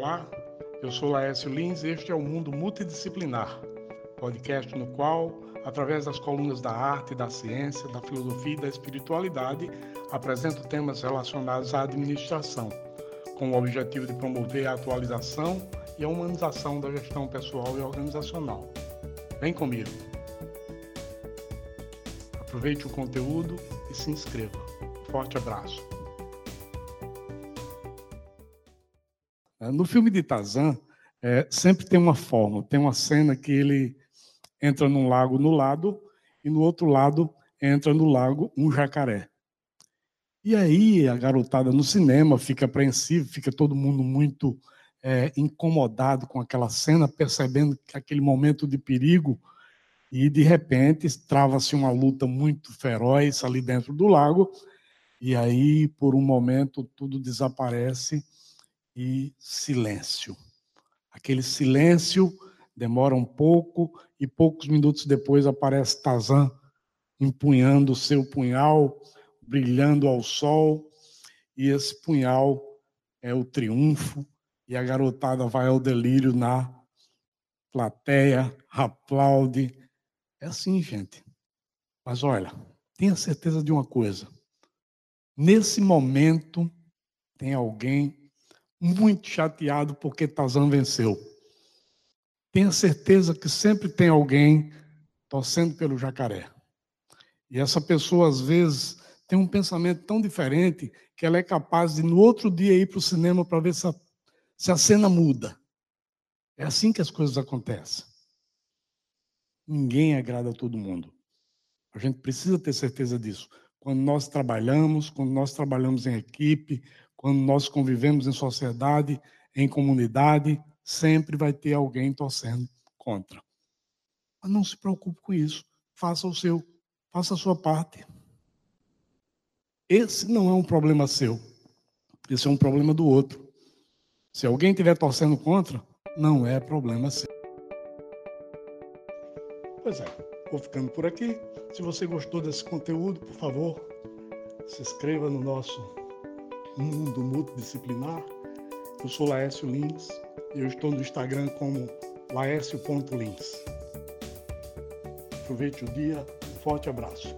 Olá, eu sou Laércio Lins e este é o Mundo Multidisciplinar, podcast no qual, através das colunas da arte, da ciência, da filosofia e da espiritualidade, apresento temas relacionados à administração, com o objetivo de promover a atualização e a humanização da gestão pessoal e organizacional. Vem comigo! Aproveite o conteúdo e se inscreva. Forte abraço! No filme de Tarzan, é, sempre tem uma forma, tem uma cena que ele entra num lago no lado e no outro lado entra no lago um jacaré. E aí a garotada no cinema fica apreensiva, fica todo mundo muito é, incomodado com aquela cena, percebendo que aquele momento de perigo e de repente trava-se uma luta muito feroz ali dentro do lago e aí por um momento tudo desaparece e silêncio. Aquele silêncio demora um pouco e poucos minutos depois aparece Tazan empunhando o seu punhal, brilhando ao sol, e esse punhal é o triunfo, e a garotada vai ao delírio na plateia, aplaude. É assim, gente. Mas olha, tenha certeza de uma coisa. Nesse momento, tem alguém muito chateado porque Tazan venceu. Tenha certeza que sempre tem alguém torcendo pelo jacaré. E essa pessoa, às vezes, tem um pensamento tão diferente que ela é capaz de, no outro dia, ir para o cinema para ver se a, se a cena muda. É assim que as coisas acontecem. Ninguém agrada a todo mundo. A gente precisa ter certeza disso. Quando nós trabalhamos, quando nós trabalhamos em equipe, quando nós convivemos em sociedade, em comunidade, sempre vai ter alguém torcendo contra. Mas não se preocupe com isso. Faça o seu, faça a sua parte. Esse não é um problema seu. Esse é um problema do outro. Se alguém estiver torcendo contra, não é problema seu. Pois é, vou ficando por aqui. Se você gostou desse conteúdo, por favor, se inscreva no nosso mundo multidisciplinar. Eu sou Laércio Lins eu estou no Instagram como laércio.lins. Aproveite o dia, um forte abraço.